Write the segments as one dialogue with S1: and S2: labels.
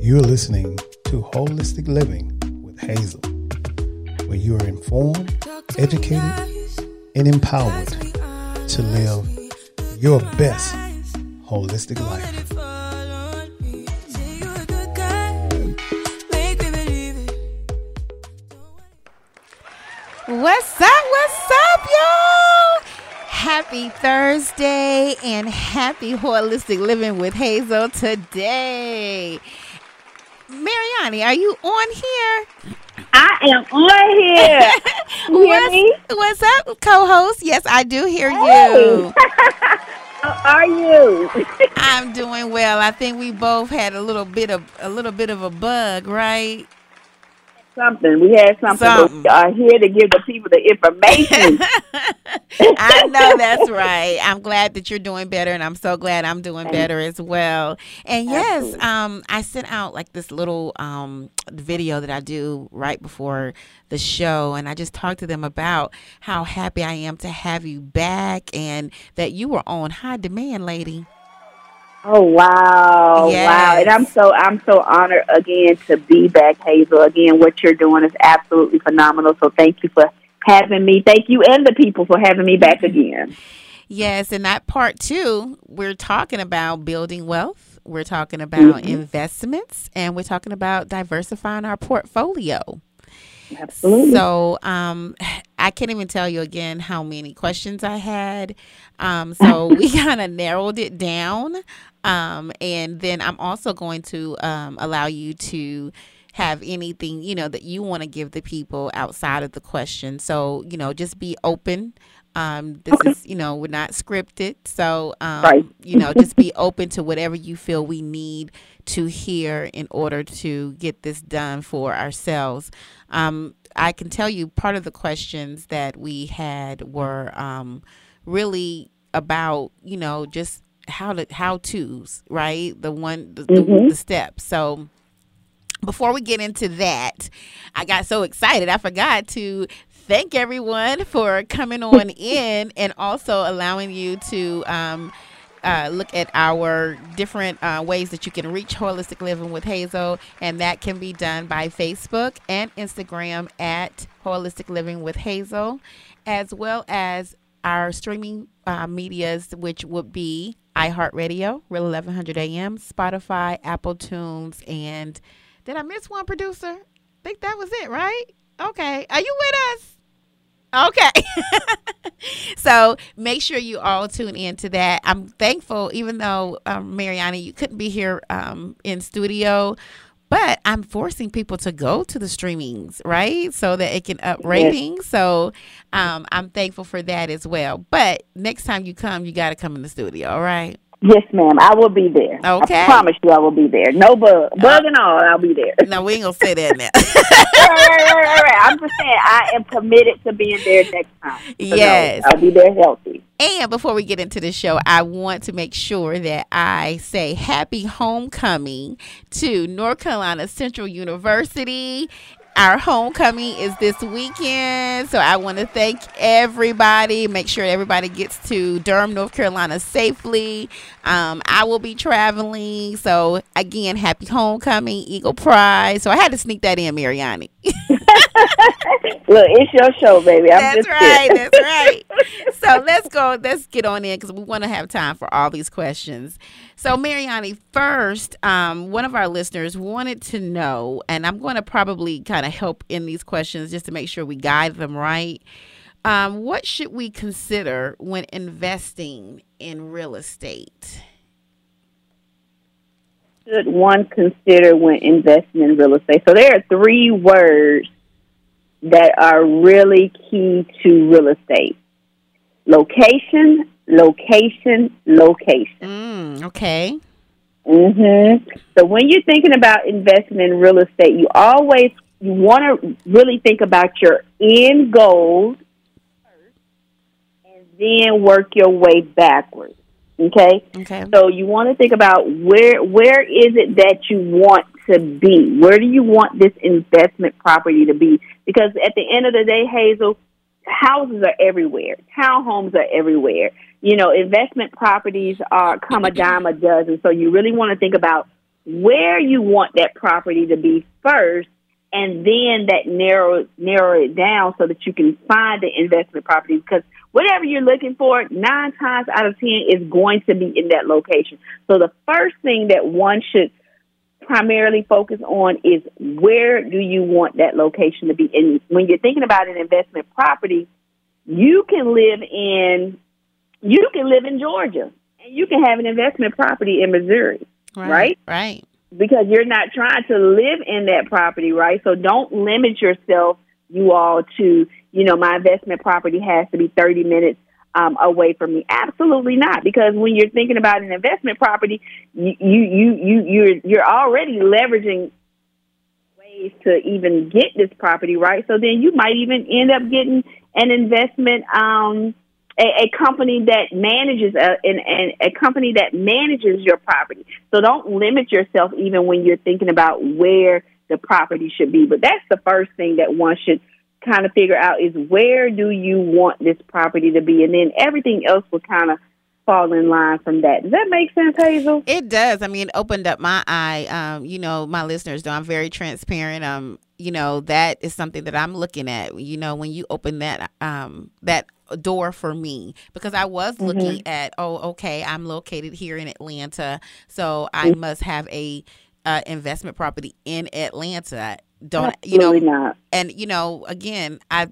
S1: You're listening to Holistic Living with Hazel, where you are informed, educated, and empowered to live your best holistic life.
S2: What's up? What's up, y'all? Happy Thursday and happy holistic living with Hazel today. Mariani, are you on here?
S3: I am on here. You hear
S2: what's,
S3: me?
S2: what's up, co-host? Yes, I do hear
S3: Hey.
S2: you.
S3: How are you?
S2: I'm doing well. I think we both had a little bit of a little bit of a bug, right?
S3: Something. We had something.
S2: Something.
S3: We are here to give the people the information.
S2: I know that's right. I'm glad that you're doing better, and I'm so glad I'm doing better as well. And yes, um, I sent out like this little um video that I do right before the show, and I just talked to them about how happy I am to have you back, and that you were on high demand, lady.
S3: Oh wow, wow! And I'm so I'm so honored again to be back, Hazel. Again, what you're doing is absolutely phenomenal. So thank you for having me. Thank you and the people for having me back again.
S2: Yes, and that part two, we're talking about building wealth. We're talking about
S3: Mhm.
S2: investments, and we're talking about diversifying our portfolio.
S3: Absolutely.
S2: So um, I can't even tell you again how many questions I had. Um, so we kind of narrowed it down. Um, and then I'm also going to um, allow you to have anything, you know, that you want to give the people outside of the question. So, you know, just be open. Um, this is, you know, we're not scripted. So, um,
S3: Right.
S2: you know, just be open to whatever you feel we need to hear in order to get this done for ourselves. Um, I can tell you part of the questions that we had were um, really about, you know, just how to how tos, right? The one the, the,
S3: Mhm.
S2: the steps. So before we get into that, I got so excited I forgot to thank everyone for coming on in and also allowing you to um, uh, look at our different uh, ways that you can reach Holistic Living with Hazel, and that can be done by Facebook and Instagram at Holistic Living with Hazel, as well as our streaming uh, medias, which would be iHeartRadio, Real 1100 AM, Spotify, Apple Tunes, and did I miss one producer? I think that was it, right? Okay. Are you with us? Okay. so make sure you all tune in to that. I'm thankful, even though um, Mariana, you couldn't be here um, in studio, but I'm forcing people to go to the streamings, right? So that it can up
S3: Yes.
S2: ratings. So um, I'm thankful for that as well. But next time you come, you got to come in the studio, all right?
S3: Yes, ma'am. I will be there.
S2: Okay.
S3: I promise you, I will be there. No bug, bug and all. I'll be there.
S2: No, we ain't going to say that now.
S3: right, right, right, right, right. I'm just saying, I am committed to being there next time. So, no,
S2: Yes.
S3: I'll be there healthy.
S2: And before we get into the show, I want to make sure that I say happy homecoming to North Carolina Central University. Our homecoming is this weekend. So I want to thank everybody. Make sure everybody gets to Durham, North Carolina safely. Um, I will be traveling. So again, happy homecoming, Eagle Pride. So I had to sneak that in, Mariani.
S3: Look, it's your show, baby. I'm
S2: That's right. That's right. So let's go. Let's get on in because we want to have time for all these questions. So, Mariani, first, um, one of our listeners wanted to know, and I'm going to probably kind of help in these questions just to make sure we guide them right. Um, what should we consider when investing in real estate?
S3: should one consider when investing in real estate? So there are three words that are really key to real estate. Location, location, location.
S2: Mm, okay.
S3: hmm So when you're thinking about investing in real estate, you always you want to really think about your end goals and then work your way backwards. Okay?
S2: Okay.
S3: So you want to think about where where is it that you want to be? Where do you want this investment property to be? Because at the end of the day, Hazel, houses are everywhere. Townhomes are everywhere. You know, investment properties are come a dime a dozen. So you really want to think about where you want that property to be first, and then that narrow narrow it down so that you can find the investment property because whatever you're looking for, nine times out of ten is going to be in that location. So the first thing that one should primarily focus on is where do you want that location to be? And when you're thinking about an investment property, you can live in you can live in Georgia and you can have an investment property in Missouri, right?
S2: Right. right.
S3: Because you're not trying to live in that property, right? So don't limit yourself, you all, to, you know, my investment property has to be 30 minutes um, away from me. Absolutely not, because when you're thinking about an investment property, you you you, you you're you're already leveraging ways to even get this property, right? So then you might even end up getting an investment um a, a company that manages a, an, a company that manages your property. So don't limit yourself even when you're thinking about where the property should be. But that's the first thing that one should kind of figure out is where do you want this property to be, and then everything else will kind of fall in line from that. Does that make sense, Hazel?
S2: It does. I mean, it opened up my eye. Um, you know, my listeners know I'm very transparent. Um, you know, that is something that I'm looking at. You know, when you open that um that door for me because I was mm-hmm. looking at, oh, okay, I'm located here in Atlanta, so I mm-hmm. must have a uh, investment property in Atlanta. Don't
S3: Absolutely
S2: you know?
S3: Not.
S2: And you know, again, I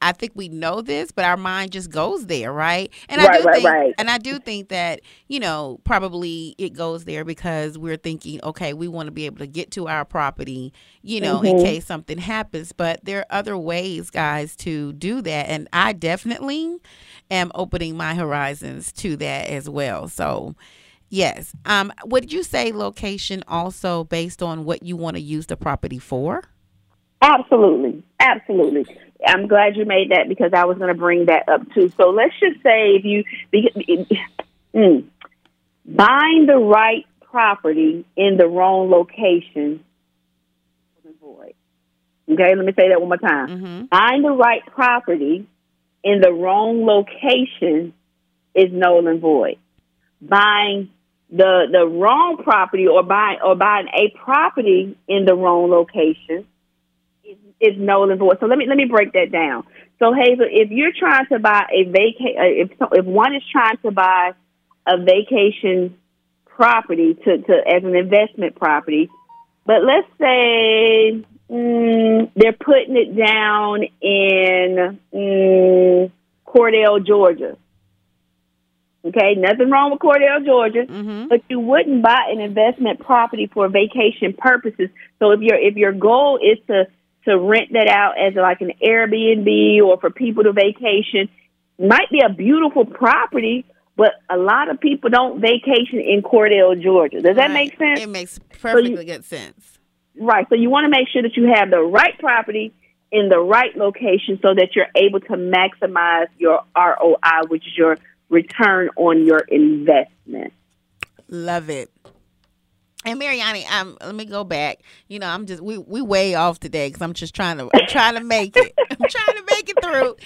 S2: I think we know this, but our mind just goes there, right? And
S3: right,
S2: I do
S3: right,
S2: think,
S3: right.
S2: and I do think that you know probably it goes there because we're thinking, okay, we want to be able to get to our property, you know, mm-hmm. in case something happens. But there are other ways, guys, to do that, and I definitely am opening my horizons to that as well. So. Yes. Um, would you say location also based on what you want to use the property for?
S3: Absolutely. Absolutely. I'm glad you made that because I was going to bring that up too. So let's just say if you mm, buying the right property in the wrong location. Okay, let me say that one more time.
S2: Mm-hmm.
S3: Buying the right property in the wrong location is null and void. Buying the the wrong property or buying or buying a property in the wrong location is null and void. So let me let me break that down. So Hazel, if you're trying to buy a vaca, uh, if if one is trying to buy a vacation property to, to as an investment property, but let's say mm, they're putting it down in mm, Cordele, Georgia. Okay, nothing wrong with Cordele, Georgia,
S2: mm-hmm.
S3: but you wouldn't buy an investment property for vacation purposes. So if your if your goal is to to rent that out as like an Airbnb or for people to vacation. Might be a beautiful property, but a lot of people don't vacation in Cordele, Georgia. Does that make sense?
S2: It makes perfectly so you,
S3: good
S2: sense.
S3: Right. So you want to make sure that you have the right property in the right location so that you're able to maximize your ROI, which is your return on your investment.
S2: Love it. And Mariani, um, let me go back. You know, I'm just we we way off today because I'm just trying to I'm trying to make it. I'm trying to make it through.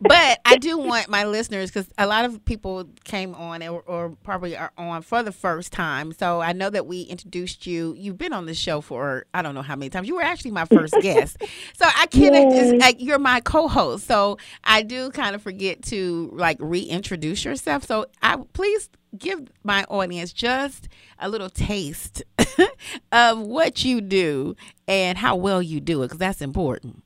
S2: But I do want my listeners because a lot of people came on or, or, probably are on for the first time. So I know that we introduced you. You've been on the show for I don't know how many times. You were actually my first guest. So I can't. Like, you're my co-host. So I do kind of forget to like reintroduce yourself. So I please give my audience just a little taste of what you do and how well you do it because that's important.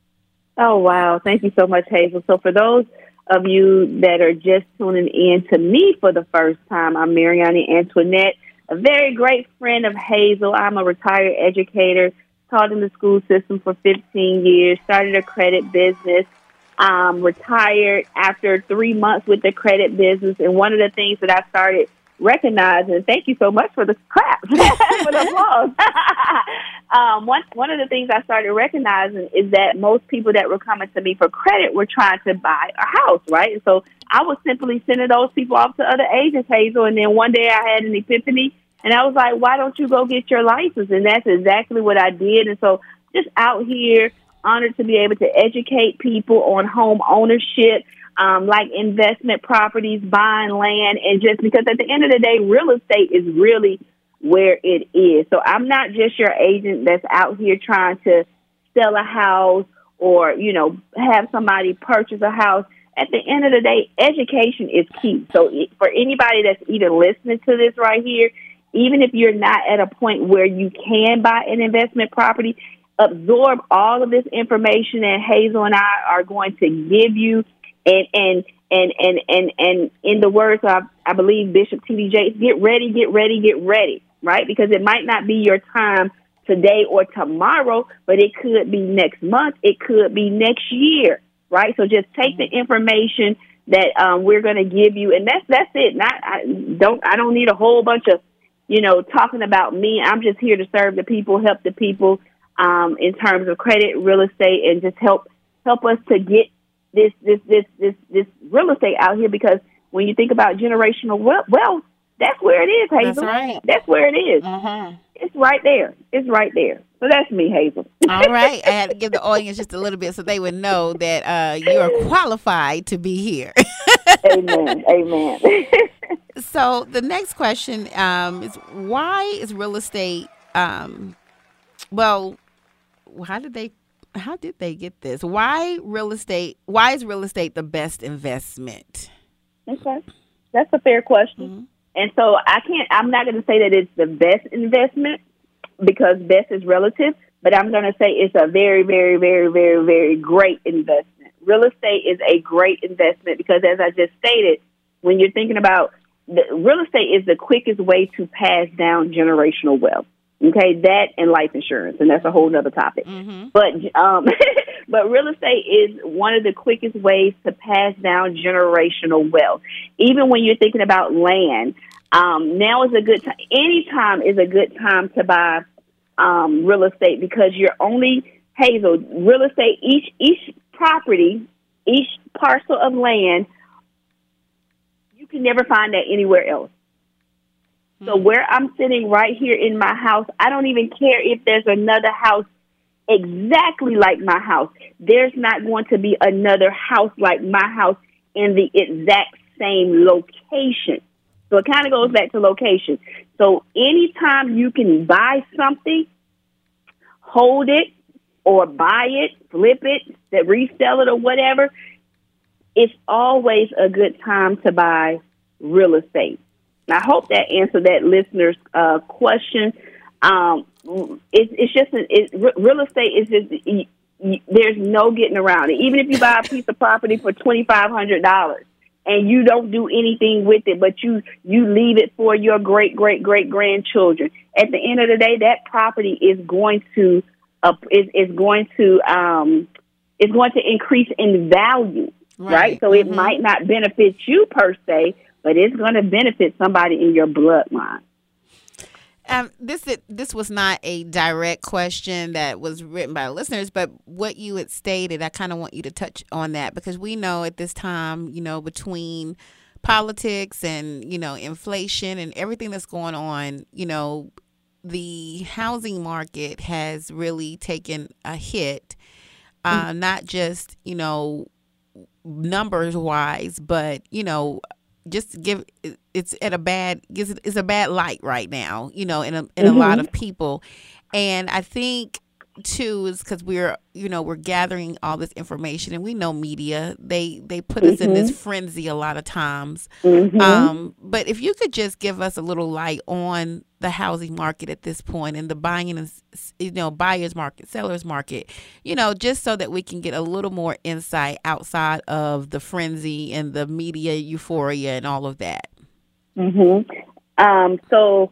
S3: Oh, wow. Thank you so much, Hazel. So, for those of you that are just tuning in to me for the first time, I'm Mariani Antoinette, a very great friend of Hazel. I'm a retired educator, taught in the school system for 15 years, started a credit business. Um, retired after three months with the credit business. And one of the things that I started recognize and thank you so much for the clap for the applause. um, one one of the things I started recognizing is that most people that were coming to me for credit were trying to buy a house, right? And so I was simply sending those people off to other agents, Hazel, and then one day I had an epiphany and I was like, Why don't you go get your license? And that's exactly what I did. And so just out here honored to be able to educate people on home ownership um, like investment properties, buying land, and just because at the end of the day, real estate is really where it is. So I'm not just your agent that's out here trying to sell a house or, you know, have somebody purchase a house. At the end of the day, education is key. So for anybody that's even listening to this right here, even if you're not at a point where you can buy an investment property, absorb all of this information that Hazel and I are going to give you and and and and and, and in the words of I believe Bishop T.D. Jakes, get ready, get ready, get ready, right? Because it might not be your time today or tomorrow, but it could be next month, it could be next year, right? So just take the information that um, we're going to give you, and that's that's it. Not I don't I don't need a whole bunch of you know talking about me. I'm just here to serve the people, help the people um, in terms of credit, real estate, and just help help us to get this this this this this real estate out here because when you think about generational wealth, that's where it is, Hazel.
S2: That's right.
S3: That's where it is.
S2: Mm-hmm.
S3: It's right there. It's right there. So that's me, Hazel.
S2: All right. I had to give the audience just a little bit so they would know that uh, you are qualified to be here.
S3: Amen. Amen.
S2: so the next question um, is why is real estate um, well how did they how did they get this? Why real estate? Why is real estate the best investment?
S3: Okay, that's a fair question. Mm-hmm. And so I can't. I'm not going to say that it's the best investment because best is relative. But I'm going to say it's a very, very, very, very, very great investment. Real estate is a great investment because, as I just stated, when you're thinking about the, real estate is the quickest way to pass down generational wealth. Okay, that and life insurance, and that's a whole other topic.
S2: Mm-hmm.
S3: But um, but real estate is one of the quickest ways to pass down generational wealth. Even when you're thinking about land, um, now is a good time. Any time is a good time to buy um, real estate because you're only Hazel real estate. Each each property, each parcel of land, you can never find that anywhere else. So hmm. where I'm sitting right here in my house, I don't even care if there's another house exactly like my house. There's not going to be another house like my house in the exact same location. So it kind of goes back to location. So anytime you can buy something, hold it or buy it, flip it, that resell it or whatever, it's always a good time to buy real estate. I hope that answered that listener's uh, question. Um, it, it's just it, real estate is just there's no getting around it. Even if you buy a piece of property for twenty five hundred dollars and you don't do anything with it, but you you leave it for your great great great grandchildren. At the end of the day, that property is going to uh, is is going to um, is going to increase in value, right? right? So mm-hmm. it might not benefit you per se, but it's going to benefit somebody in your bloodline.
S2: Um, this this was not a direct question that was written by listeners, but what you had stated, I kind of want you to touch on that because we know at this time, you know, between politics and you know inflation and everything that's going on, you know, the housing market has really taken a hit, uh, mm-hmm. not just you know numbers wise, but you know just give it's at a bad it's a bad light right now you know in a in mm-hmm. a lot mm-hmm. of people and i think too is because we're you know we're gathering all this information and we know media they they put mm-hmm. us in this mm-hmm. frenzy a lot of times
S3: mm-hmm.
S2: um, but if you could just give us a little light on the housing market at this point and the buying and you know buyers market sellers market you know just so that we can get a little more insight outside of the frenzy and the media euphoria and all of that
S3: mm-hmm. um, so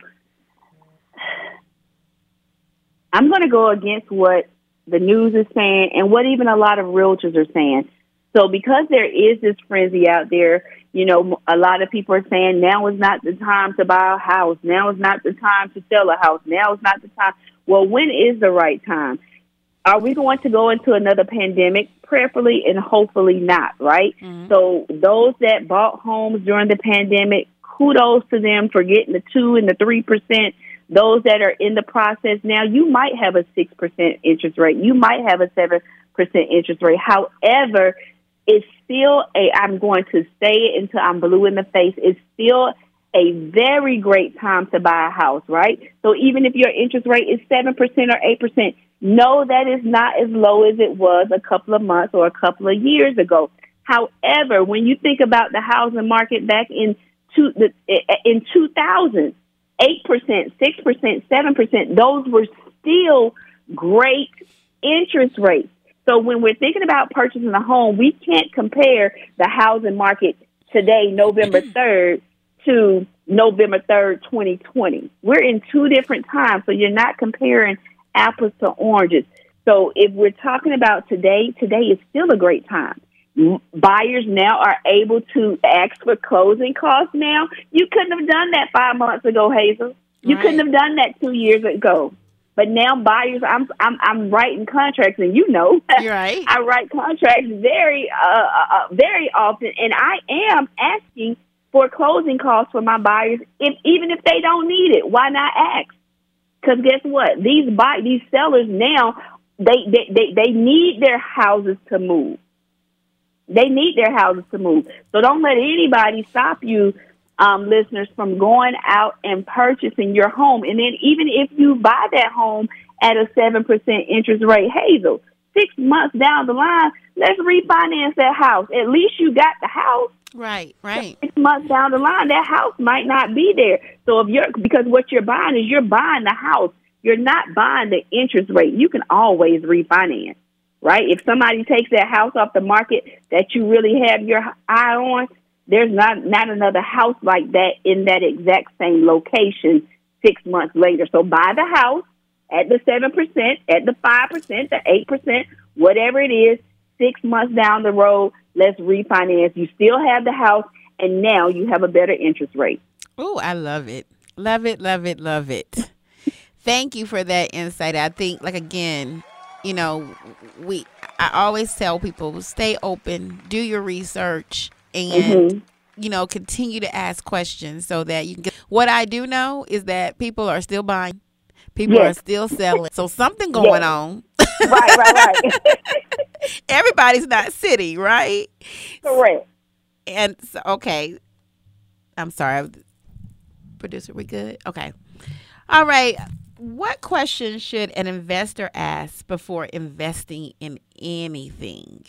S3: I'm going to go against what the news is saying and what even a lot of realtors are saying. So because there is this frenzy out there, you know, a lot of people are saying now is not the time to buy a house. Now is not the time to sell a house. Now is not the time. Well, when is the right time? Are we going to go into another pandemic? Prayerfully and hopefully not, right? Mm-hmm. So those that bought homes during the pandemic, kudos to them for getting the two and the three percent those that are in the process now, you might have a 6% interest rate. You might have a 7% interest rate. However, it's still a, I'm going to say it until I'm blue in the face, it's still a very great time to buy a house, right? So even if your interest rate is 7% or 8%, no, that is not as low as it was a couple of months or a couple of years ago. However, when you think about the housing market back in two, in 2000, 8%, 6%, 7%, those were still great interest rates. So when we're thinking about purchasing a home, we can't compare the housing market today, November mm-hmm. 3rd, to November 3rd, 2020. We're in two different times, so you're not comparing apples to oranges. So if we're talking about today, today is still a great time. Buyers now are able to ask for closing costs now. You couldn't have done that five months ago, Hazel. You right. couldn't have done that two years ago. But now buyers, I'm I'm I'm writing contracts, and you know,
S2: right.
S3: I write contracts very uh, uh, uh, very often, and I am asking for closing costs for my buyers, if even if they don't need it. Why not ask? Because guess what? These buy these sellers now they, they they they need their houses to move. They need their houses to move. So don't let anybody stop you um, listeners from going out and purchasing your home. And then even if you buy that home at a 7% interest rate, Hazel, six months down the line, let's refinance that house. At least you got the house.
S2: Right, right.
S3: Six months down the line, that house might not be there. So if you're, because what you're buying is you're buying the house. You're not buying the interest rate. You can always refinance, right? If somebody takes that house off the market that you really have your eye on, there's not not another house like that in that exact same location six months later. So buy the house at the seven percent, at the five percent, the eight percent, whatever it is. Six months down the road, let's refinance. You still have the house, and now you have a better interest rate.
S2: Oh, I love it, love it, love it, love it. Thank you for that insight. I think, like again, you know, we I always tell people stay open, do your research, and mm-hmm. you know continue to ask questions so that you can get what i do know is that people are still buying people yes. are still selling so something going yes. on.
S3: Right right right.
S2: Everybody's not sitting right?
S3: Correct.
S2: And so okay. I'm sorry producer we good? Okay. All right what questions should an investor ask before investing in anything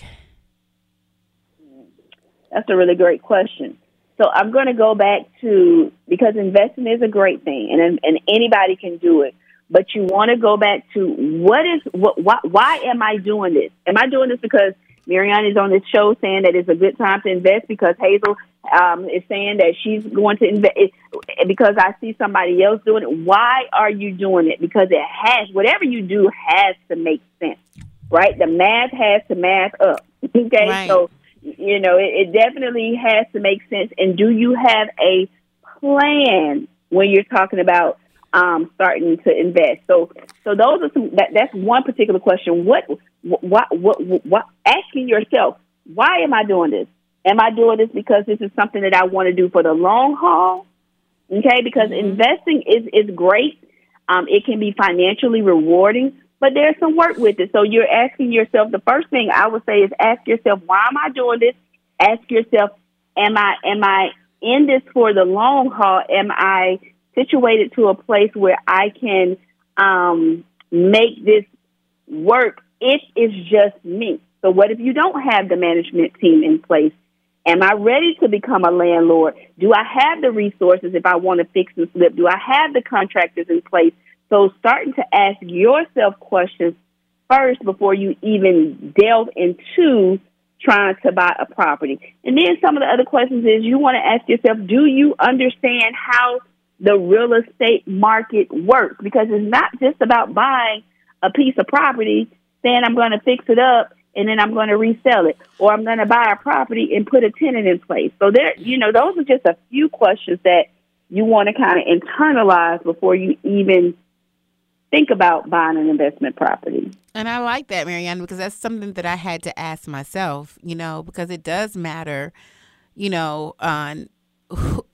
S3: that's a really great question. So I'm going to go back to because investing is a great thing, and and anybody can do it. But you want to go back to what is what why, why am I doing this? Am I doing this because Marianne is on this show saying that it's a good time to invest because Hazel um, is saying that she's going to invest because I see somebody else doing it. Why are you doing it? Because it has whatever you do has to make sense, right? The math has to math up. Okay, right. so you know, it, it definitely has to make sense. And do you have a plan when you're talking about um, starting to invest? So, so those are some. That, that's one particular question. What, what, what, what? Asking yourself, why am I doing this? Am I doing this because this is something that I want to do for the long haul? Okay, because mm-hmm. investing is is great. Um, it can be financially rewarding, but there's some work with it. So you're asking yourself, the first thing I would say is ask yourself, why am I doing this? Ask yourself, am I, am I in this for the long haul? Am I situated to a place where I can, um, make this work if it's just me? So what if you don't have the management team in place? Am I ready to become a landlord? Do I have the resources if I want to fix and flip? Do I have the contractors in place? So starting to ask yourself questions first before you even delve into trying to buy a property. And then some of the other questions is you want to ask yourself, do you understand how the real estate market works? Because it's not just about buying a piece of property, saying I'm going to fix it up and then I'm going to resell it, or I'm going to buy a property and put a tenant in place. So there, you know, those are just a few questions that you want to kind of internalize before you even think about buying an investment property.
S2: And I like that, Marianne, because that's something that I had to ask myself, you know, because it does matter, you know, on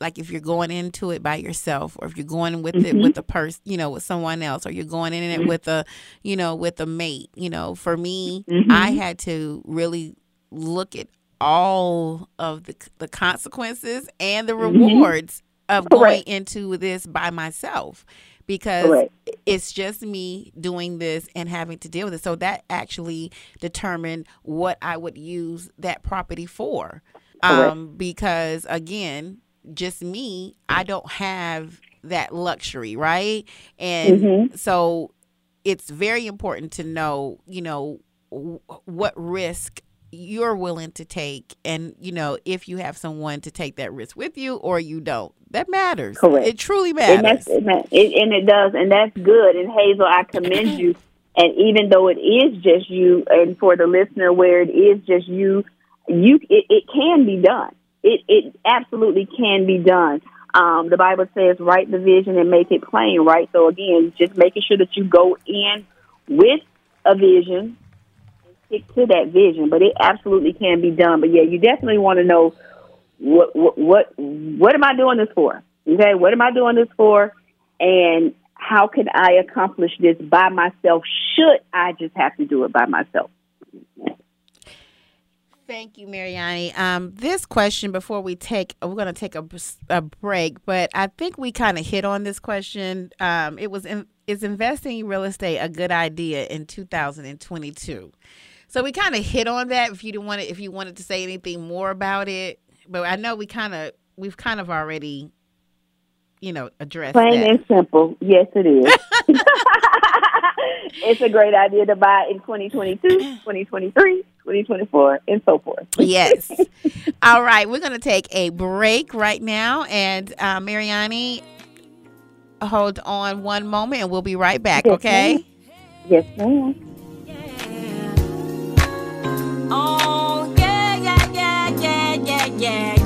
S2: like if you're going into it by yourself or if you're going with mm-hmm. it with a person, you know, with someone else or you're going in it mm-hmm. with a, you know, with a mate, you know, for me, mm-hmm. I had to really look at all of the the consequences and the mm-hmm. rewards of going into this by myself because
S3: Correct.
S2: it's just me doing this and having to deal with it. So that actually determined what I would use that property for. Um, because again, just me, I don't have that luxury, right? And
S3: Mhm.
S2: so it's very important to know, you know, w- what risk you're willing to take and you know if you have someone to take that risk with you or you don't that matters
S3: Correct.
S2: it truly matters
S3: and, it, and it does, and that's good. And Hazel, I commend you. And even though it is just you, and for the listener, where it is just you, you it, it can be done. It it absolutely can be done. Um, the Bible says, "Write the vision and make it plain." Right. So again, just making sure that you go in with a vision and stick to that vision. But it absolutely can be done. But yeah, you definitely want to know what what what what am I doing this for? Okay, what am I doing this for? And how can I accomplish this by myself? Should I just have to do it by myself?
S2: Thank you, Mariani. Um, this question before we take, we're going to take a, a break, but I think we kind of hit on this question. Um, it was in, is investing in real estate a good idea in 2022? So we kind of hit on that. If you didn't want to, if you wanted to say anything more about it, but I know we kind of we've kind of already, you know, addressed
S3: Plain
S2: that.
S3: and simple. Yes, it is. it's a great idea to buy in 2022, 2023, 2024, and so forth.
S2: yes. All right, we're going to take a break right now, and uh, Mariani, hold on one moment, and we'll be right back.
S3: Yes,
S2: okay.
S3: ma'am. Yes, ma'am.
S4: Oh, yeah, yeah, yeah, yeah, yeah, yeah, yeah.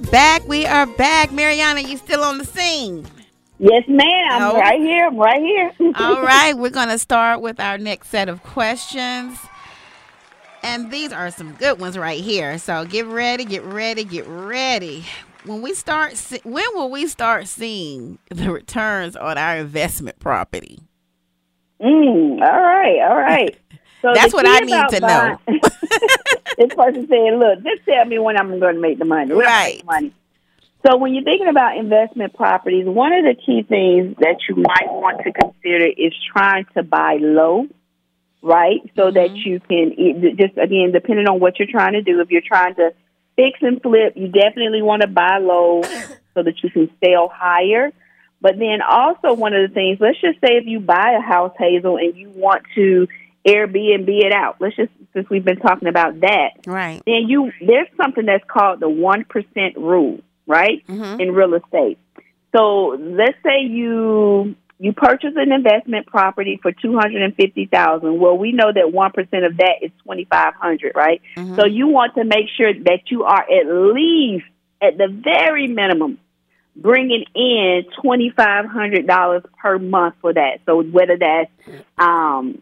S2: Are back. We are back. Mariana, you still on the scene?
S3: Yes, ma'am. I'm
S2: Oh.
S3: right here. I'm right here.
S2: All right, we're going to start with our next set of questions. And these are some good ones right here. So get ready, get ready, get ready. When we start se- when will we start seeing the returns on our investment property?
S3: Mm, all right, all right. So
S2: That's what I need to
S3: buying- this person saying, "Look, just tell me when I'm going to make the money." When the money. So when you're thinking about investment properties, one of the key things that you might want to consider is trying to buy low, right? So that mm-hmm. you can just again, depending on what you're trying to do. If you're trying to fix and flip, you definitely want to buy low so that you can sell higher. But then also one of the things, let's just say if you buy a house, Hazel, and you want to Airbnb it out. Let's just since we've been talking about that,
S2: Right.
S3: then you there's something that's called the one percent rule, right?
S2: Mhm.
S3: In real estate. So let's say you you purchase an investment property for two hundred and fifty thousand. Well, we know that one percent of that is twenty five hundred, right?
S2: Mhm.
S3: So you want to make sure that you are at least at the very minimum bringing in twenty five hundred dollars per month for that. So whether that's um,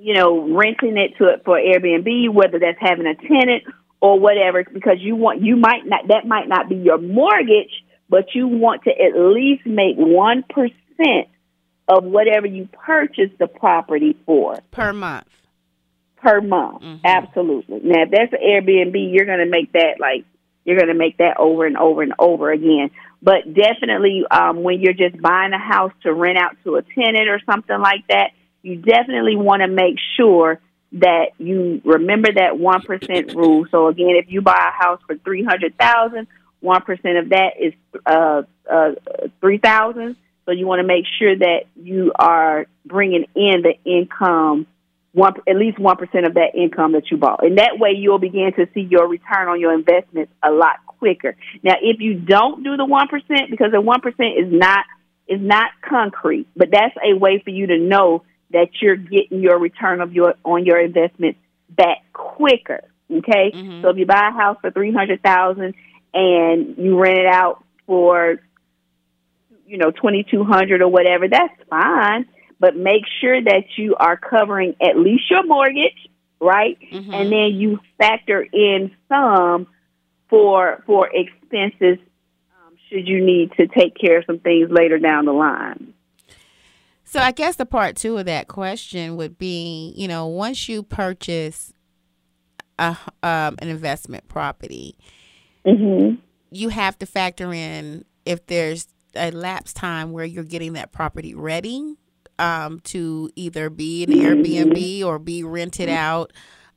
S3: you know renting it to it for Airbnb, whether that's having a tenant or whatever, because you want you might not that might not be your mortgage, but you want to at least make one percent of whatever you purchase the property for
S2: Per month.
S3: per month.
S2: Mhm.
S3: Absolutely. Now, if that's an Airbnb, you're going to make that like you're going to make that over and over and over again. But definitely, um, when you're just buying a house to rent out to a tenant or something like that, you definitely want to make sure that you remember that one percent rule. So again, if you buy a house for three hundred thousand, one percent of that is uh, uh, three thousand. So you want to make sure that you are bringing in the income one at least one percent of that income that you bought, and that way you'll begin to see your return on your investments a lot quicker. Now, if you don't do the one percent, because the one percent is not is not concrete, but that's a way for you to know that you're getting your return of your on your investment back quicker. Okay,
S2: Mhm.
S3: so if you buy a house for three hundred thousand and you rent it out for you know twenty two hundred or whatever, that's fine but make sure that you are covering at least your mortgage, right?
S2: Mhm.
S3: And then you factor in some for for expenses um, should you need to take care of some things later down the line.
S2: So I guess the part two of that question would be, you know, once you purchase a, um, an investment property,
S3: Mm-hmm.
S2: you have to factor in if there's a lapse time where you're getting that property ready um, to either be an Airbnb or be rented out.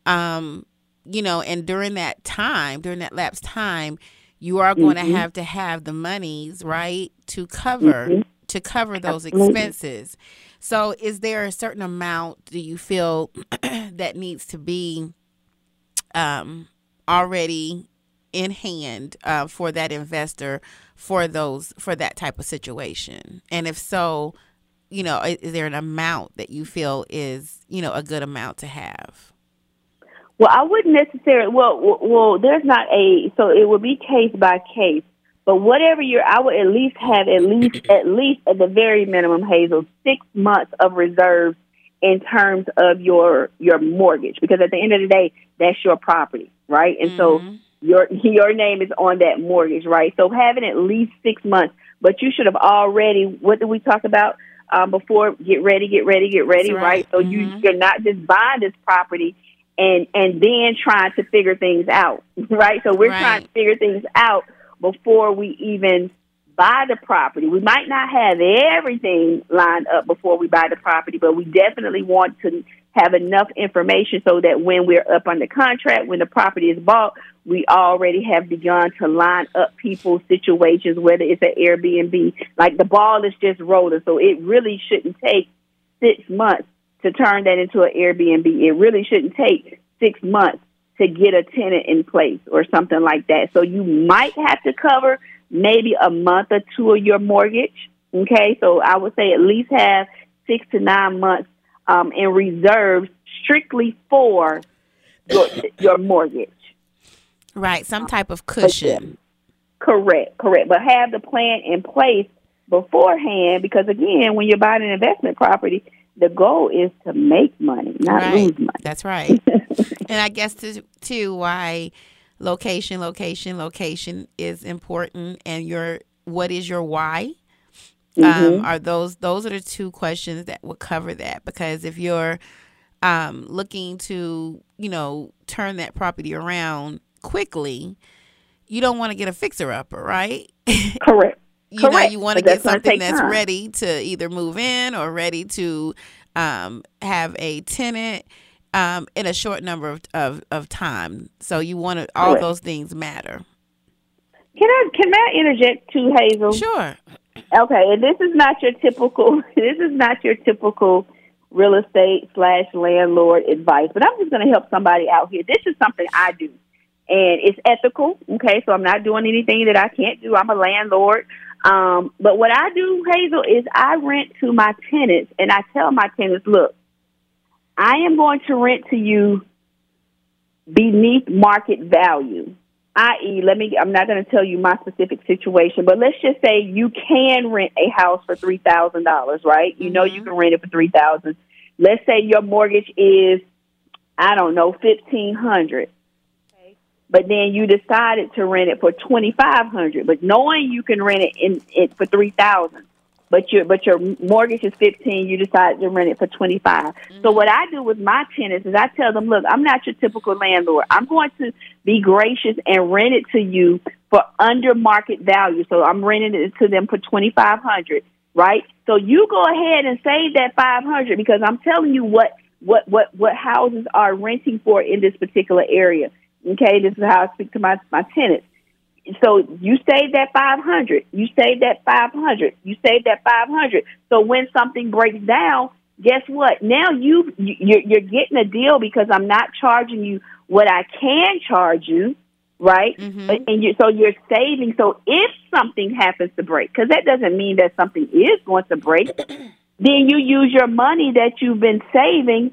S2: Um, you know, and during that time, during that lapse time, you are going
S3: Mhm.
S2: to have to have the monies right to cover
S3: Mhm.
S2: To cover those expenses. So, is there a certain amount do you feel that needs to be um, already in hand uh, for that investor for those for that type of situation? And if so, you know, i- is there an amount that you feel is you know a good amount to have?
S3: Well, I wouldn't necessarily. Well, well, there's not a. So it would be case by case. But whatever you're, I would at least have at least at least at the very minimum, Hazel, six months of reserves in terms of your your mortgage, because at the end of the day, that's your property, right? And so
S2: Mhm.
S3: your your name is on that mortgage, right? So having at least six months, but you should have already. What did we talk about um, before? Get ready, get ready, get ready, right?
S2: right.
S3: So you
S2: Mhm.
S3: you're not just buying this property and and then trying to figure things out, right? So we're trying to figure things out before we even buy the property. We might not have everything lined up before we buy the property, but we definitely want to have enough information so that when we're up under contract, when the property is bought, we already have begun to line up people's situations, whether it's an Airbnb. Like the ball is just rolling, so it really shouldn't take six months to turn that into an Airbnb. It really shouldn't take six months to get a tenant in place or something like that. So you might have to cover maybe a month or two of your mortgage. Okay, so I would say at least have six to nine months um, in reserves strictly for your, your mortgage.
S2: Right, some type of cushion.
S3: Correct, correct. But have the plan in place beforehand because again, when you're buying an investment property, the goal is to make money, not
S2: right.
S3: lose money.
S2: That's right. and I guess to, too why location, location, location is important, and your what is your why?
S3: Mm-hmm.
S2: Um, are those those are the two questions that would cover that? Because if you're um, looking to you know turn that property around quickly, you don't want to get a fixer upper, right?
S3: Correct.
S2: you know you want to get something that's
S3: time.
S2: ready to either move in or ready to um, have a tenant um, in a short number of, of, of time. So you want to all
S3: Correct.
S2: those things matter.
S3: Can I can I interject too, Hazel?
S2: Sure.
S3: Okay, and this is not your typical. This is not your typical real estate slash landlord advice, but I'm just going to help somebody out here. This is something I do, and it's ethical. Okay, so I'm not doing anything that I can't do. I'm a landlord. Um, but what I do, Hazel, is I rent to my tenants, and I tell my tenants, look, I am going to rent to you beneath market value i.e., let me, I'm not going to tell you my specific situation, but let's just say you can rent a house for $3,000, right? You know you mm-hmm. can rent it for 3000 Let's say your mortgage is, I don't know, 1500 okay? But then you decided to rent it for 2500 but knowing you can rent it in it for 3000 but your but your mortgage is fifteen. You decide to rent it for twenty So mm-hmm. what I do with my tenants is I tell them, look, I'm not your typical landlord. I'm going to be gracious and rent it to you for under market value. So I'm renting it to them for twenty five hundred, right? So you go ahead and save that five hundred because I'm telling you what what what what houses are renting for in this particular area. Okay, this is how I speak to my my tenants. So you save that 500. You save that 500. You save that 500. So when something breaks down, guess what? Now you you're, you're getting a deal because I'm not charging you what I can charge you, right?
S2: Mhm.
S3: And you so you're saving. So if something happens to break, because that doesn't mean that something is going to break, then you use your money that you've been saving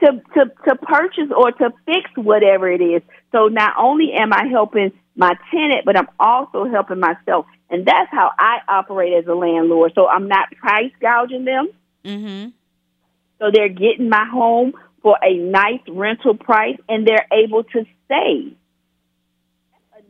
S3: to, to, to purchase or to fix whatever it is. So not only am I helping my tenant, but I'm also helping myself. And that's how I operate as a landlord. So I'm not price gouging them.
S2: Mm-hmm.
S3: So they're getting my home for a nice rental price and they're able to save.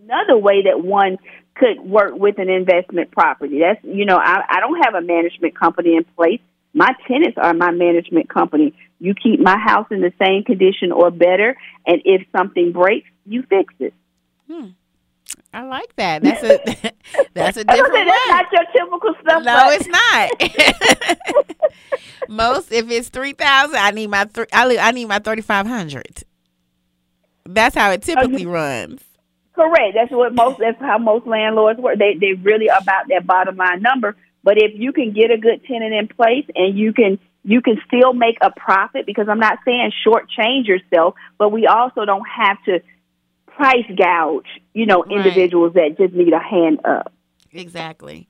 S3: Another way that one could work with an investment property. That's, you know, I, I don't have a management company in place. My tenants are my management company. You keep my house in the same condition or better, and if something breaks, you fix it.
S2: I like that. That's a that's a different
S3: say that's not your typical stuff.
S2: No, it's not. Most if it's three thousand, I need my three. I, I need my thirty five hundred. That's how it oh, typically runs.
S3: Correct. That's what most. That's how most landlords work. They they really about that bottom line number. But if you can get a good tenant in place and you can you can still make a profit because I'm not saying shortchange yourself, but we also don't have to price gouge. You know,
S2: Right.
S3: individuals that just need a hand up.
S2: Exactly.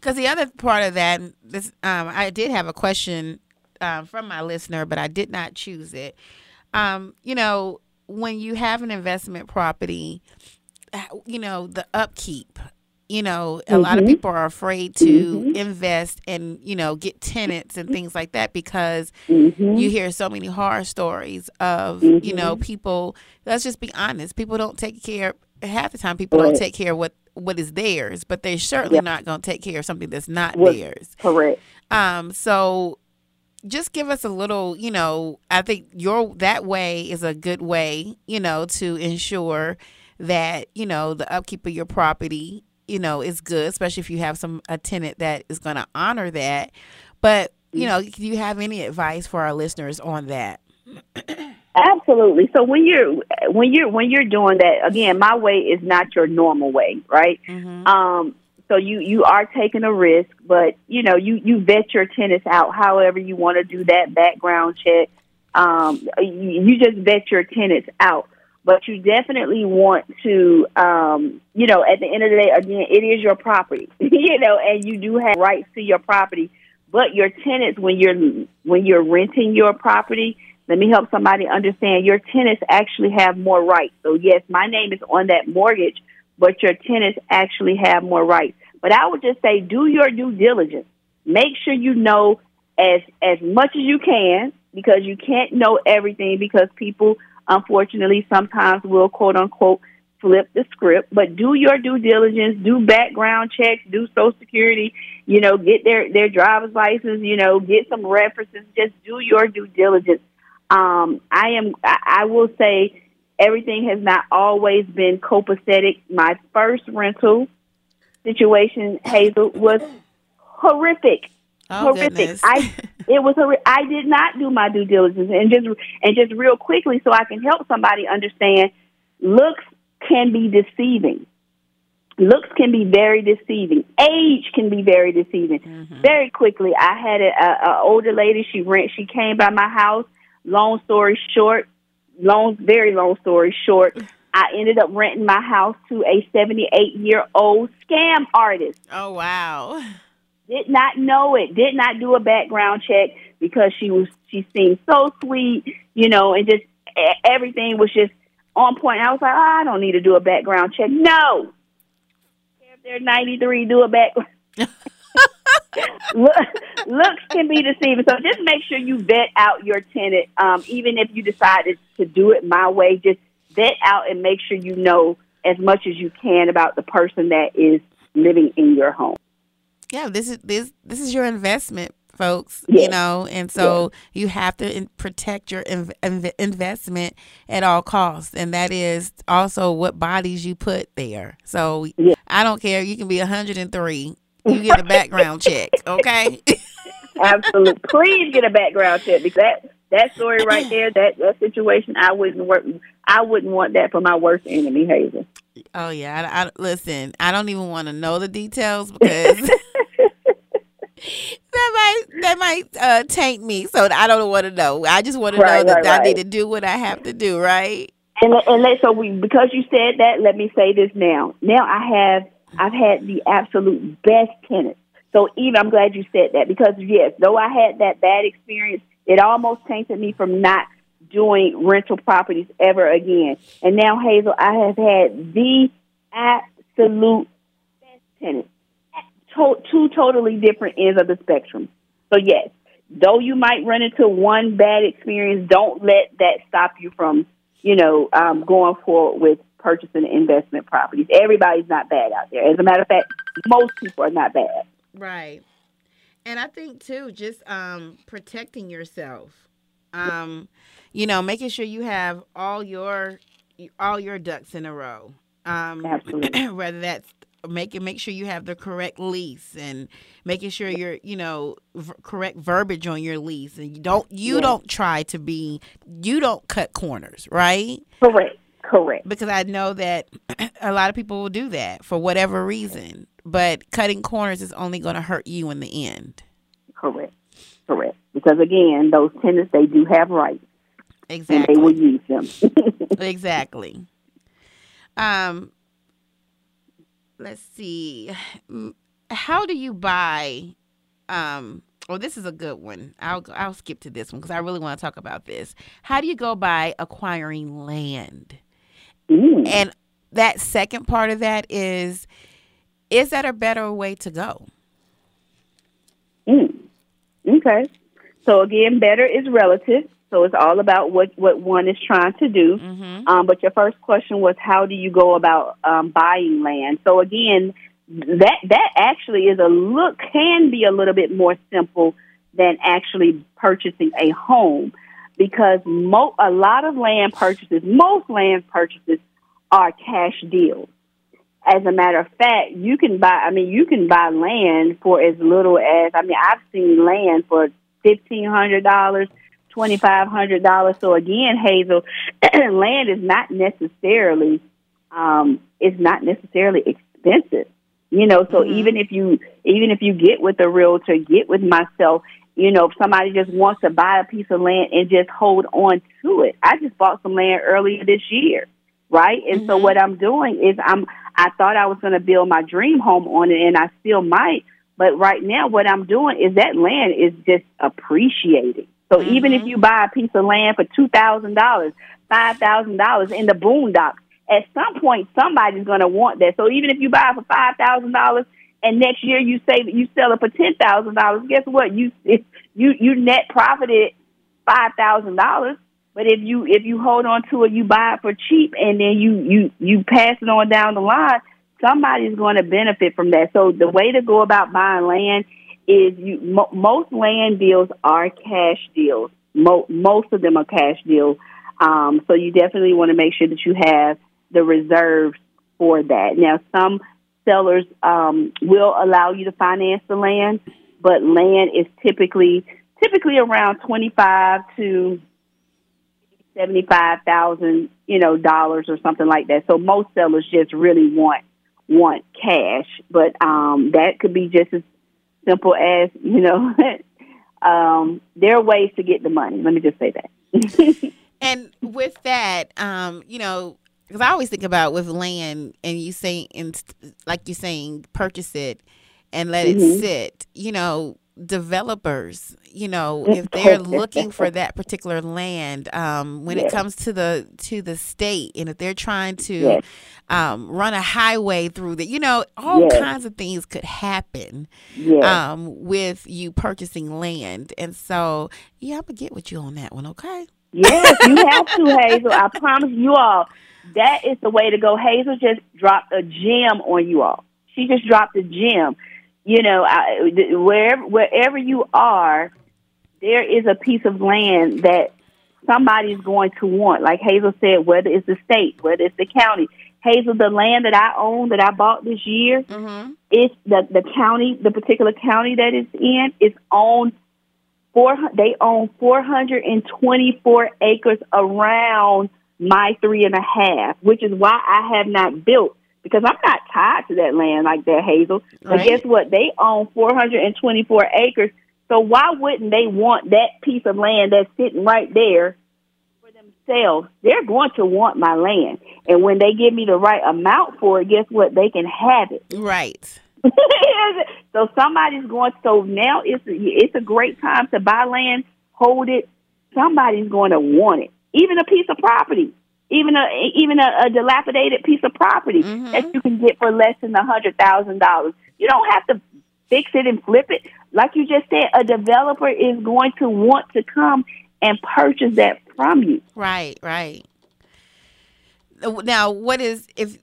S2: Because the other part of that, this um, I did have a question um, from my listener, but I did not choose it. Um, you know, when you have an investment property, uh, you know the upkeep. You know, a lot of
S3: Mhm.
S2: people are afraid to
S3: Mhm.
S2: invest and you know get tenants and things like that because
S3: Mm-hmm.
S2: you hear so many horror stories of you know people let's just be honest people don't take care half the time people don't take care of what what is theirs but they're certainly
S3: Yeah.
S2: not going to take care of something that's not
S3: What-
S2: theirs
S3: Correct.
S2: um so just give us a little you know i think your that way is a good way you know to ensure that you know the upkeep of your property you know is good especially if you have some a tenant that is going to honor that but you know do you have any advice for our listeners on that
S3: Absolutely. So when you're when you're when you're doing that again, my way is not your normal way, right?
S2: mm-hmm.
S3: Um, so you you are taking a risk, but you know you you vet your tenants out. However you want to do that background check, um, you, you just vet your tenants out. But you definitely want to, um, you know, at the end of the day, again, it is your property, you know, and you do have rights to your property. But your tenants, when you're when you're renting your property, let me help somebody understand your tenants actually have more rights. So, yes, my name is on that mortgage, but your tenants actually have more rights. But I would just say do your due diligence. Make sure you know as as much as you can because you can't know everything because people unfortunately sometimes we'll quote unquote flip the script, but do your due diligence, do background checks, do social security, you know, get their, their driver's license, you know, get some references, just do your due diligence. Um, I am, I, I will say everything has not always been copacetic. My first rental situation, Hazel, was horrific.
S2: Oh,
S3: horrific.
S2: goodness.
S3: I it was horri- I did not do my due diligence and just and just real quickly so I can help somebody understand looks can be deceiving. Looks can be very deceiving. Age can be very deceiving. Mm-hmm. Very quickly, I had a, a, a older lady. She rent. She came by my house. Long story short, long very long story short, I ended up renting my house to a seventy-eight year old scam artist
S2: oh wow.
S3: Did not know it, did not do a background check because she was she seemed so sweet, you know, and just everything was just on point. I was like, oh, I don't need to do a background check. No, if they're ninety three, do a background. Look, looks can be deceiving, so just make sure you vet out your tenant. Um, even if you decided to do it my way, just vet out and make sure you know as much as you can about the person that is living in your home.
S2: Yeah, this is this this is your investment, folks.
S3: Yes.
S2: You know, and so you have to in- protect your inv- inv- investment at all costs, and that is also what bodies you put there. So
S3: Yes.
S2: I don't care. You can be 103. You get a background check, okay?
S3: Absolutely. Please get a background check because that that story right there, that that situation, I wouldn't work. I wouldn't want that for my worst enemy, Hazel.
S2: Oh yeah, I, I listen. I don't even want to know the details because that might that might uh, taint me. So I don't want to know. I just want to
S3: Right,
S2: know that
S3: right,
S2: I
S3: right.
S2: need to do what I have to do. Right?
S3: And and let, so we because you said that, let me say this now. Now I have I've had the absolute best tenants. So even I'm glad you said that because yes, though I had that bad experience, it almost tainted me from not doing rental properties ever again. And now Hazel, I have had the absolute best tenants. To- two totally different ends of the spectrum. So yes, though you might run into one bad experience, don't let that stop you from, you know, um, going forward with purchasing investment properties. Everybody's not bad out there. As a matter of fact, most people are not bad.
S2: Right. And I think too, just um, protecting yourself. Um, you know, making sure you have all your all your ducks in a row. Um,
S3: Absolutely.
S2: whether that's making make sure you have the correct lease and making sure you're you know correct verbiage on your lease and you don't you
S3: Yeah.
S2: don't try to be you don't cut corners right
S3: Correct. Correct.
S2: because I know that a lot of people will do that for whatever reason. But cutting corners is only going to hurt you in the end.
S3: Correct. Correct. Because again, those tenants they do have rights and they will
S2: Exactly.
S3: use them.
S2: exactly. Um. Let's see. How do you buy? Um. Oh, this is a good one. I'll I'll skip to this one because I really want to talk about this. How do you go by acquiring land?
S3: Mm.
S2: And that second part of that is is that a better way to go?
S3: Mm. Okay. So again, better is relative. So it's all about what what one is trying to do.
S2: Mm-hmm.
S3: Um, but your first question was how do you go about um, buying land? So again, that that actually is a look can be a little bit more simple than actually purchasing a home because mo- a lot of land purchases, most land purchases are cash deals. As a matter of fact, you can buy. I mean, you can buy land for as little as. I mean, I've seen land for fifteen hundred dollars, twenty five hundred dollars. So again, Hazel, land is not necessarily um, is not necessarily expensive. You know, so
S2: Mhm.
S3: even if you even if you get with a realtor, get with myself. You know, if somebody just wants to buy a piece of land and just hold on to it. I just bought some land earlier this year, right? And so
S2: Mhm.
S3: what I'm doing is I'm I thought I was going to build my dream home on it, and I still might. But right now, what I'm doing is that land is just appreciating. So even if mm-hmm. you buy a piece of land for two thousand dollars, five thousand dollars in the boondocks, at some point somebody's going to want that. So even if you buy it for five thousand dollars and next year you say that you sell it for ten thousand dollars, guess what? You you you net profited five thousand dollars. But if you if you hold on to it, you buy it for cheap, and then you you you pass it on down the line. Somebody's going to benefit from that. So the way to go about buying land is you mo- most land deals are cash deals. Mo- most of them are cash deals. Um, so you definitely want to make sure that you have the reserves for that. Now, some sellers um, will allow you to finance the land, but land is typically typically around twenty five to seventy five thousand, you know, dollars or something like that. So most sellers just really want want cash, but um, that could be just as simple as you know. um, there are ways to get the money. Let me just say that.
S2: and with that, um, you know, because I always think about with land, and you say, and like you're saying, purchase it and let mm-hmm. it sit. You know, developers, you know, if they're looking for that particular land, um, when yes. it comes to the to the state, and if they're trying to yes. um, run a highway through the, you know, all yes. kinds of things could happen um, with you purchasing land, and so yeah, I'm gonna get with you on that one, okay?
S3: Yes, you have to, Hazel. I promise you all, that is the way to go. Hazel just dropped a gem on you all. She just dropped a gem you know, I, wherever wherever you are, there is a piece of land that somebody's going to want. Like Hazel said, whether it's the state, whether it's the county. Hazel, the land that I own that I bought this year, mm-hmm. it's the the county, the particular county that it's in, is owned four. They own four hundred and twenty four acres around my three and a half, which is why I have not built because I'm not tied to that land like that, Hazel. Right. But guess what? They own 424 acres. So why wouldn't they want that piece of land that's sitting right there for themselves? They're going to want my land. And when they give me the right amount for it, guess what? They can have it.
S2: Right.
S3: so somebody's going. So now it's it's a great time to buy land, hold it. Somebody's going to want it, even a piece of property even a even a, a dilapidated piece of property mm-hmm. that you can get for less than a hundred thousand dollars. You don't have to fix it and flip it. Like you just said, a developer is going to want to come and purchase that from you.
S2: Right, right. Now, what is if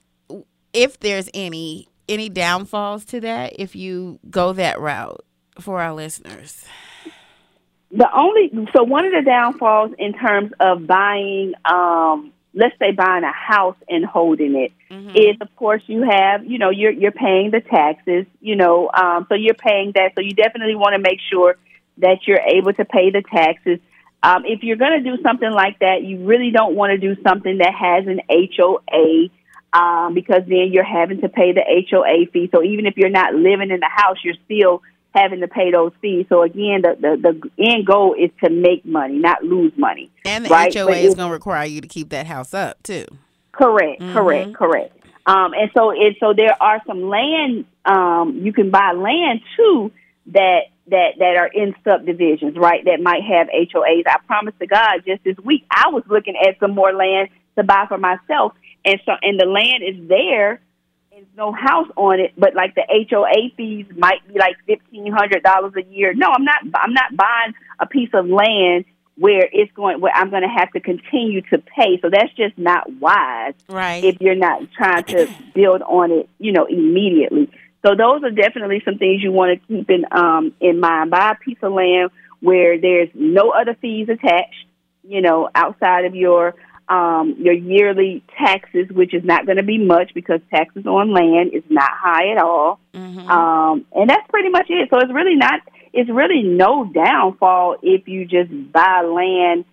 S2: if there's any any downfalls to that if you go that route for our listeners?
S3: The only so one of the downfalls in terms of buying um, let's say buying a house and holding it. Mm-hmm. is of course you have you know you're you're paying the taxes you know um, so you're paying that. So you definitely want to make sure that you're able to pay the taxes. Um, if you're going to do something like that you really don't want to do something that has an HOA um, because then you're having to pay the HOA fee. So even if you're not living in the house you're still having to pay those fees. So again, the the, the end goal is to make money, not lose money.
S2: And the
S3: right?
S2: HOA but is going to require you to keep that house up too.
S3: Correct, mm-hmm. correct, correct. Um, and so it so there are some land um, you can buy land too that that that are in subdivisions, right? That might have HOAs. I promise to God, just this week I was looking at some more land to buy for myself, and so and the land is there there's no house on it, but like the HOA fees might be like fifteen hundred dollars a year. No, I'm not. I'm not buying a piece of land where it's going where I'm going to have to continue to pay. So that's just not wise.
S2: Right.
S3: If you're not trying to build on it, you know, immediately. So those are definitely some things you want to keep in um in mind. Buy a piece of land where there's no other fees attached, you know, outside of your um, your yearly taxes, which is not going to be much because taxes on land is not high at all. Mm-hmm. Um, and that's pretty much it. So it's really not, it's really no downfall if you just buy land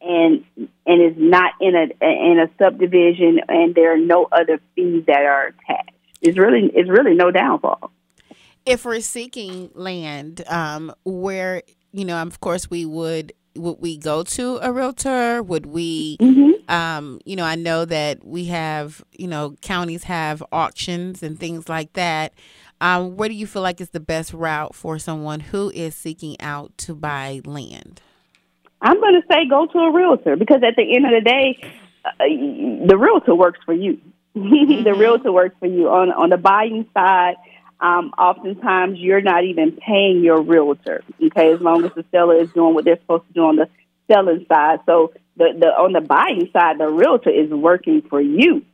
S3: and and is not in a in a subdivision and there are no other fees that are attached. It's really it's really no downfall.
S2: If we're seeking land, um, where you know, of course, we would would we go to a realtor? Would we, mm-hmm. um, you know, I know that we have, you know, counties have auctions and things like that. Um, what do you feel like is the best route for someone who is seeking out to buy land?
S3: I'm going to say go to a realtor because at the end of the day, uh, the realtor works for you.
S2: Mm-hmm.
S3: the realtor works for you on on the buying side. Um, oftentimes, you're not even paying your realtor. Okay, as long as the seller is doing what they're supposed to do on the selling side. So the the on the buying side, the realtor is working for you.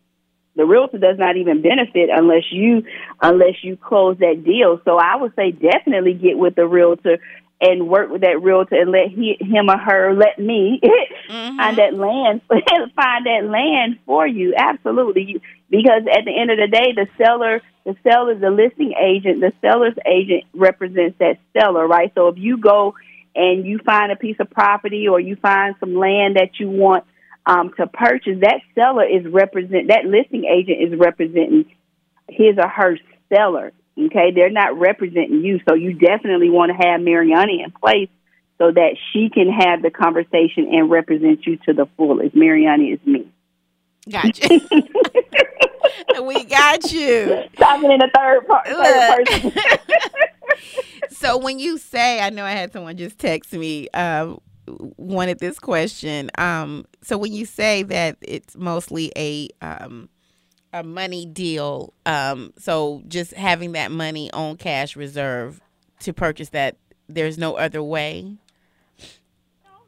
S3: The realtor does not even benefit unless you unless you close that deal. So I would say definitely get with the realtor and work with that realtor and let he, him or her let me find that land find that land for you. Absolutely. Because at the end of the day the seller the seller the listing agent the seller's agent represents that seller right? So if you go and you find a piece of property or you find some land that you want um, to purchase that seller is represent that listing agent is representing his or her seller Okay, they're not representing you, so you definitely want to have Mariani in place so that she can have the conversation and represent you to the fullest. Mariani is me.
S2: Gotcha. we got you.
S3: Talking in the third, part, third person.
S2: so when you say, I know I had someone just text me. Uh, wanted this question. Um, so when you say that it's mostly a um, a money deal. Um, so just having that money on cash reserve to purchase that, there's no other way.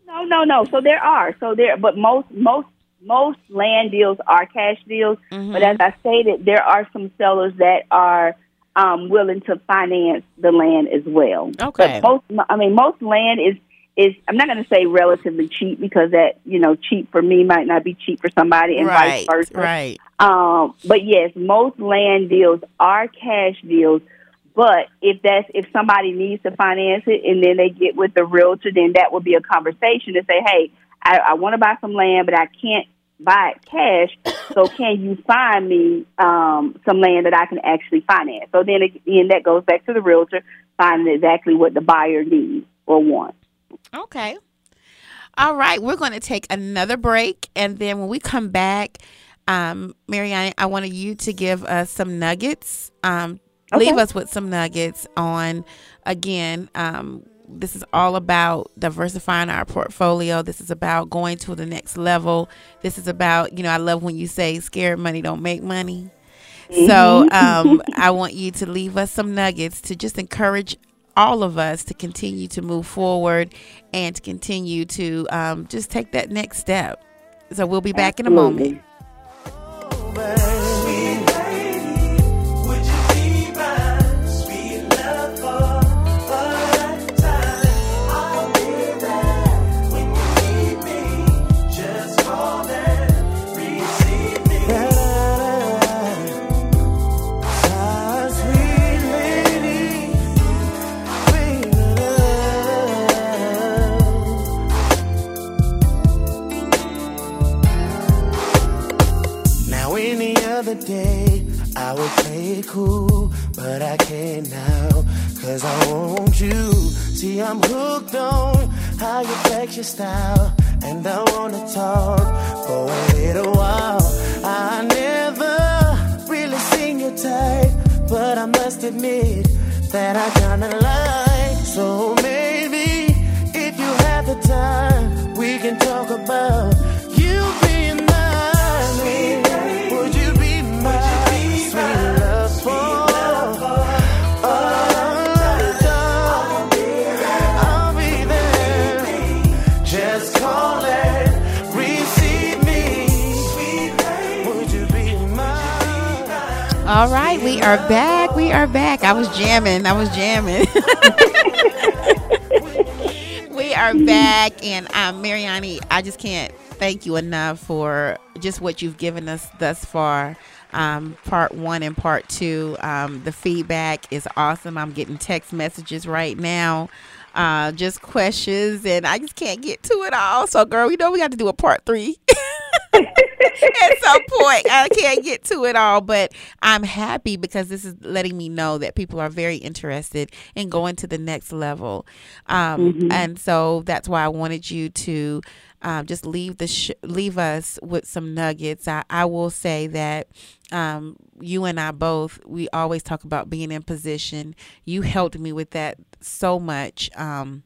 S3: No, no, no. So there are. So there, but most most most land deals are cash deals.
S2: Mm-hmm.
S3: But as I stated, there are some sellers that are um, willing to finance the land as well.
S2: Okay.
S3: But most, I mean, most land is is I'm not going to say relatively cheap because that you know cheap for me might not be cheap for somebody, and
S2: right,
S3: vice versa.
S2: right.
S3: Um, but yes, most land deals are cash deals. But if that's if somebody needs to finance it and then they get with the realtor, then that would be a conversation to say, hey, I, I want to buy some land, but I can't buy it cash. So can you find me um, some land that I can actually finance? So then again, that goes back to the realtor finding exactly what the buyer needs or wants.
S2: Okay. All right, we're going to take another break, and then when we come back, um, Marianne, I wanted you to give us some nuggets. Um,
S3: Okay.
S2: Leave us with some nuggets on, again, um, this is all about diversifying our portfolio. This is about going to the next level. This is about, you know, I love when you say scared money don't make money. So um, I want you to leave us some nuggets to just encourage all of us to continue to move forward and to continue to um, just take that next step. So we'll be back in a moment.
S5: You
S2: All right, we are back. We are back. I was jamming. I was jamming. we are back, and um, Mariani, I just can't thank you enough for just what you've given us thus far. Um, part one and part two. Um, the feedback is awesome. I'm getting text messages right now. Uh, just questions, and I just can't get to it all. So, girl, you know we got to do a part three. at some point i can't get to it all but i'm happy because this is letting me know that people are very interested in going to the next level. Um, and so that's why i wanted you to um, just leave the sh- leave us with some nuggets. I, I will say that um, you and i both we always talk about being in position. You helped me with that so much um,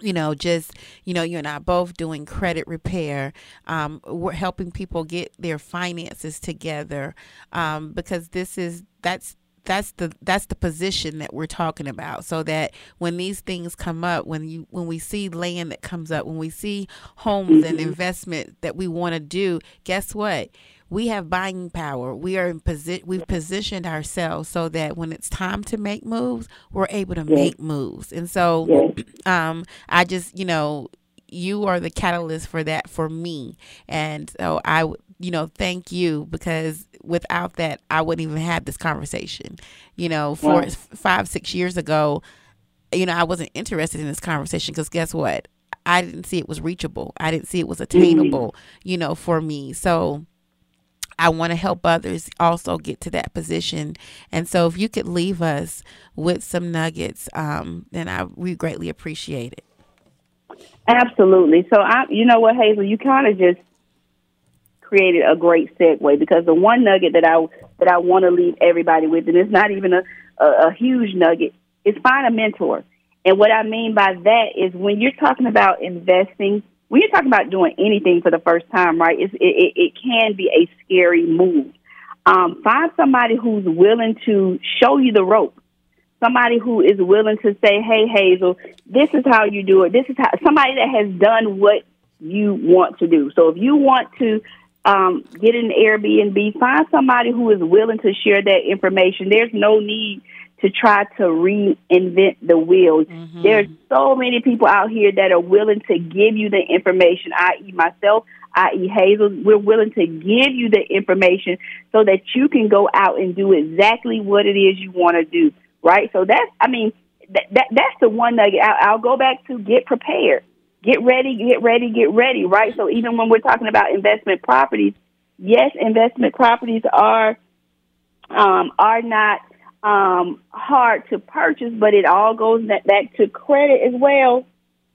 S2: you know, just you know, you and I both doing credit repair. Um, we're helping people get their finances together um, because this is that's that's the that's the position that we're talking about so that when these things come up when you when we see land that comes up when we see homes and investment that we want to do guess what we have buying power. We are in position we've positioned ourselves so that when it's time to make moves we're able to make moves. And so
S3: Yes.
S2: um i just you know you are the catalyst for that for me. And so i you know thank you because without that i wouldn't even have this conversation. You know four
S3: Right.
S2: five six years ago you know i wasn't interested in this conversation because guess what? I didn't see it was reachable. I didn't see it was attainable you know for me. So I want to help others also get to that position. And so if you could leave us with some nuggets, um, then I we greatly appreciate it.
S3: Absolutely. So I, you know what, Hazel, you kind of just created a great segue because the one nugget that I that I want to leave everybody with, and it's not even a, a, a huge nugget, is find a mentor. And what I mean by that is when you're talking about investing, when you're talking about doing anything for the first time, right? It, it, it can be a scary move. Um, find somebody who's willing to show you the rope somebody who is willing to say, "Hey, Hazel, this is how you do it. This is how." Somebody that has done what you want to do. So if you want to um, get an Airbnb, find somebody who is willing to share that information. There's no need to try to reinvent the wheel. There's so many people out here that are willing to give you the information, i.e., myself, i.e., Hazel. We're willing to give you the information so that you can go out and do exactly what it is you want to do. Right? So that's, I mean, that, that that's the one nugget. I'll, I'll go back to get prepared, get ready, get ready, get ready. Right? So even when we're talking about investment properties, yes, investment properties are um, are not um, hard to purchase, but it all goes back to credit as well.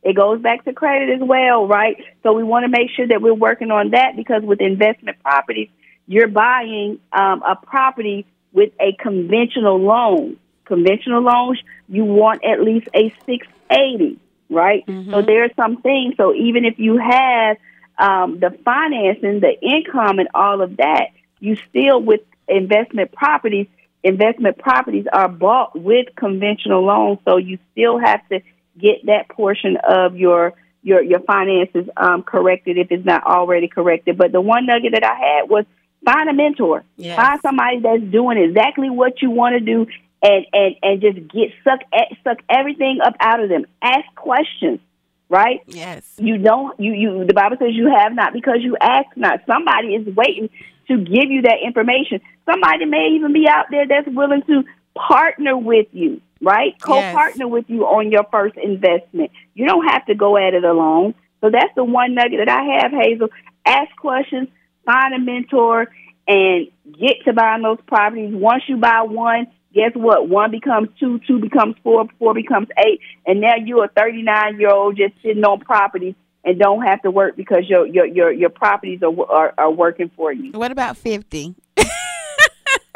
S3: It goes back to credit as well, right? So we want to make sure that we're working on that because with investment properties, you're buying um, a property with a conventional loan. Conventional loans, you want at least a 680, right? So there are some things. So even if you have um, the financing, the income, and all of that, you still with investment properties. Investment properties are bought with conventional loans, so you still have to get that portion of your your your finances um, corrected if it's not already corrected. But the one nugget that I had was find a mentor,
S2: Yes.
S3: find somebody that's doing exactly what you want to do, and and and just get suck suck everything up out of them. Ask questions, right?
S2: Yes.
S3: You don't you you the Bible says you have not because you ask not. Somebody is waiting to give you that information. Somebody may even be out there that's willing to partner with you, right? Co-partner with you on your first investment. You don't have to go at it alone. So that's the one nugget that I have, Hazel. Ask questions, find a mentor, and get to buying those properties. Once you buy one, guess what? One becomes two, two becomes four, four becomes eight, and now you're a 39 year old just sitting on properties and don't have to work because your your your, your properties are, are are working for you.
S2: What about 50?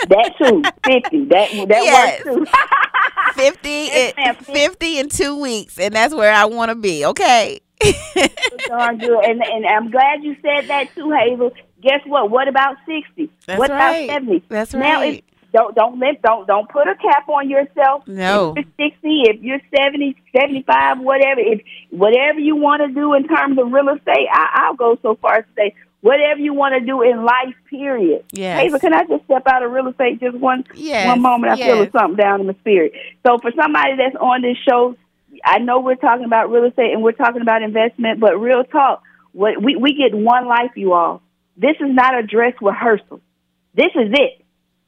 S3: That too, 50. That that
S2: Yes.
S3: works too.
S2: 50
S3: Yes,
S2: in, 50 in 2 weeks and that's where I want to be. Okay.
S3: darn good. And and I'm glad you said that too, Hazel. Guess what? What about sixty?
S2: That's
S3: what
S2: right.
S3: about seventy?
S2: That's
S3: Now
S2: right.
S3: it's, don't don't let don't don't put a cap on yourself.
S2: No.
S3: If you're sixty, if you're 70, 75, whatever, if whatever you want to do in terms of real estate, I, I'll go so far as to say whatever you want to do in life. Period.
S2: Yes.
S3: Hazel, can I just step out of real estate just one
S2: Yes,
S3: one moment? I feel something down in my spirit. So for somebody that's on this show, I know we're talking about real estate and we're talking about investment, but real talk, what we, we get one life, you all. This is not a dress rehearsal. This is it.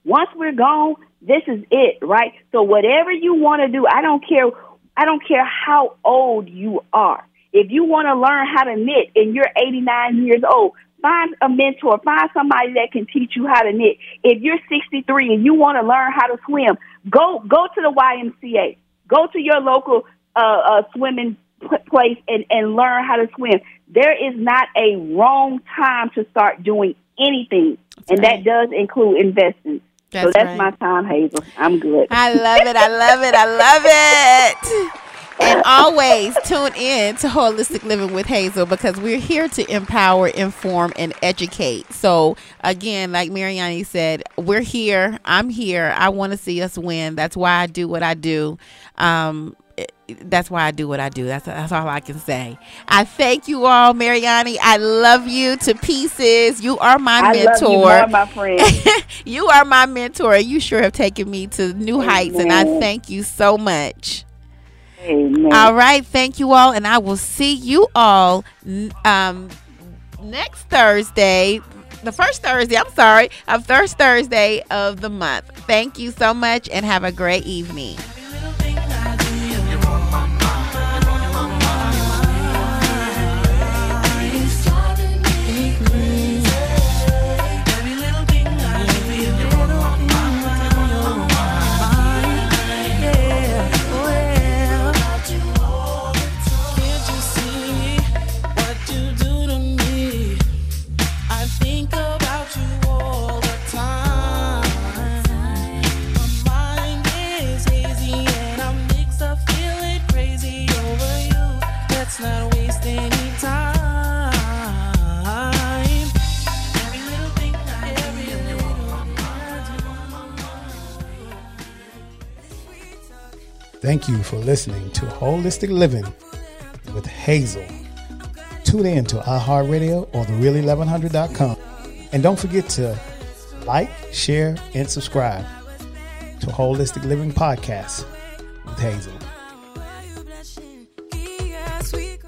S3: Once we're gone, this is it, right? So whatever you want to do, I don't care I don't care how old you are. If you want to learn how to knit and you're 89 years old, find a mentor, find somebody that can teach you how to knit. If you're 63 and you want to learn how to swim, go go to the YMCA. Go to your local uh, uh, swimming p- place and, and learn how to swim. There is not a wrong time to start doing anything, and
S2: right.
S3: that does include investing. So
S2: That's
S3: that's
S2: right.
S3: my time, Hazel. I'm good.
S2: I love it. I love it. I love it. and always tune in to Holistic Living with Hazel because we're here to empower, inform, and educate. So, again, like Mariani said, we're here. I'm here. I want to see us win. That's why I do what I do. Um, that's why I do what I do. That's that's all I can say. I thank you all, Mariani. I love you to pieces. You are my
S3: I
S2: mentor.
S3: love you more, my friend.
S2: you are my mentor. You sure have taken me to new heights, and I thank you so much.
S3: Amen.
S2: All right, thank you all, and I will see you all um, next Thursday. The first Thursday, I'm sorry, of first Thursday of the month. Thank you so much, and have a great evening.
S1: Thank you for listening to Holistic Living with Hazel. Tune in to iHeartRadio or thereal1100.com. And don't forget to like, share, and subscribe to Holistic Living Podcast with Hazel.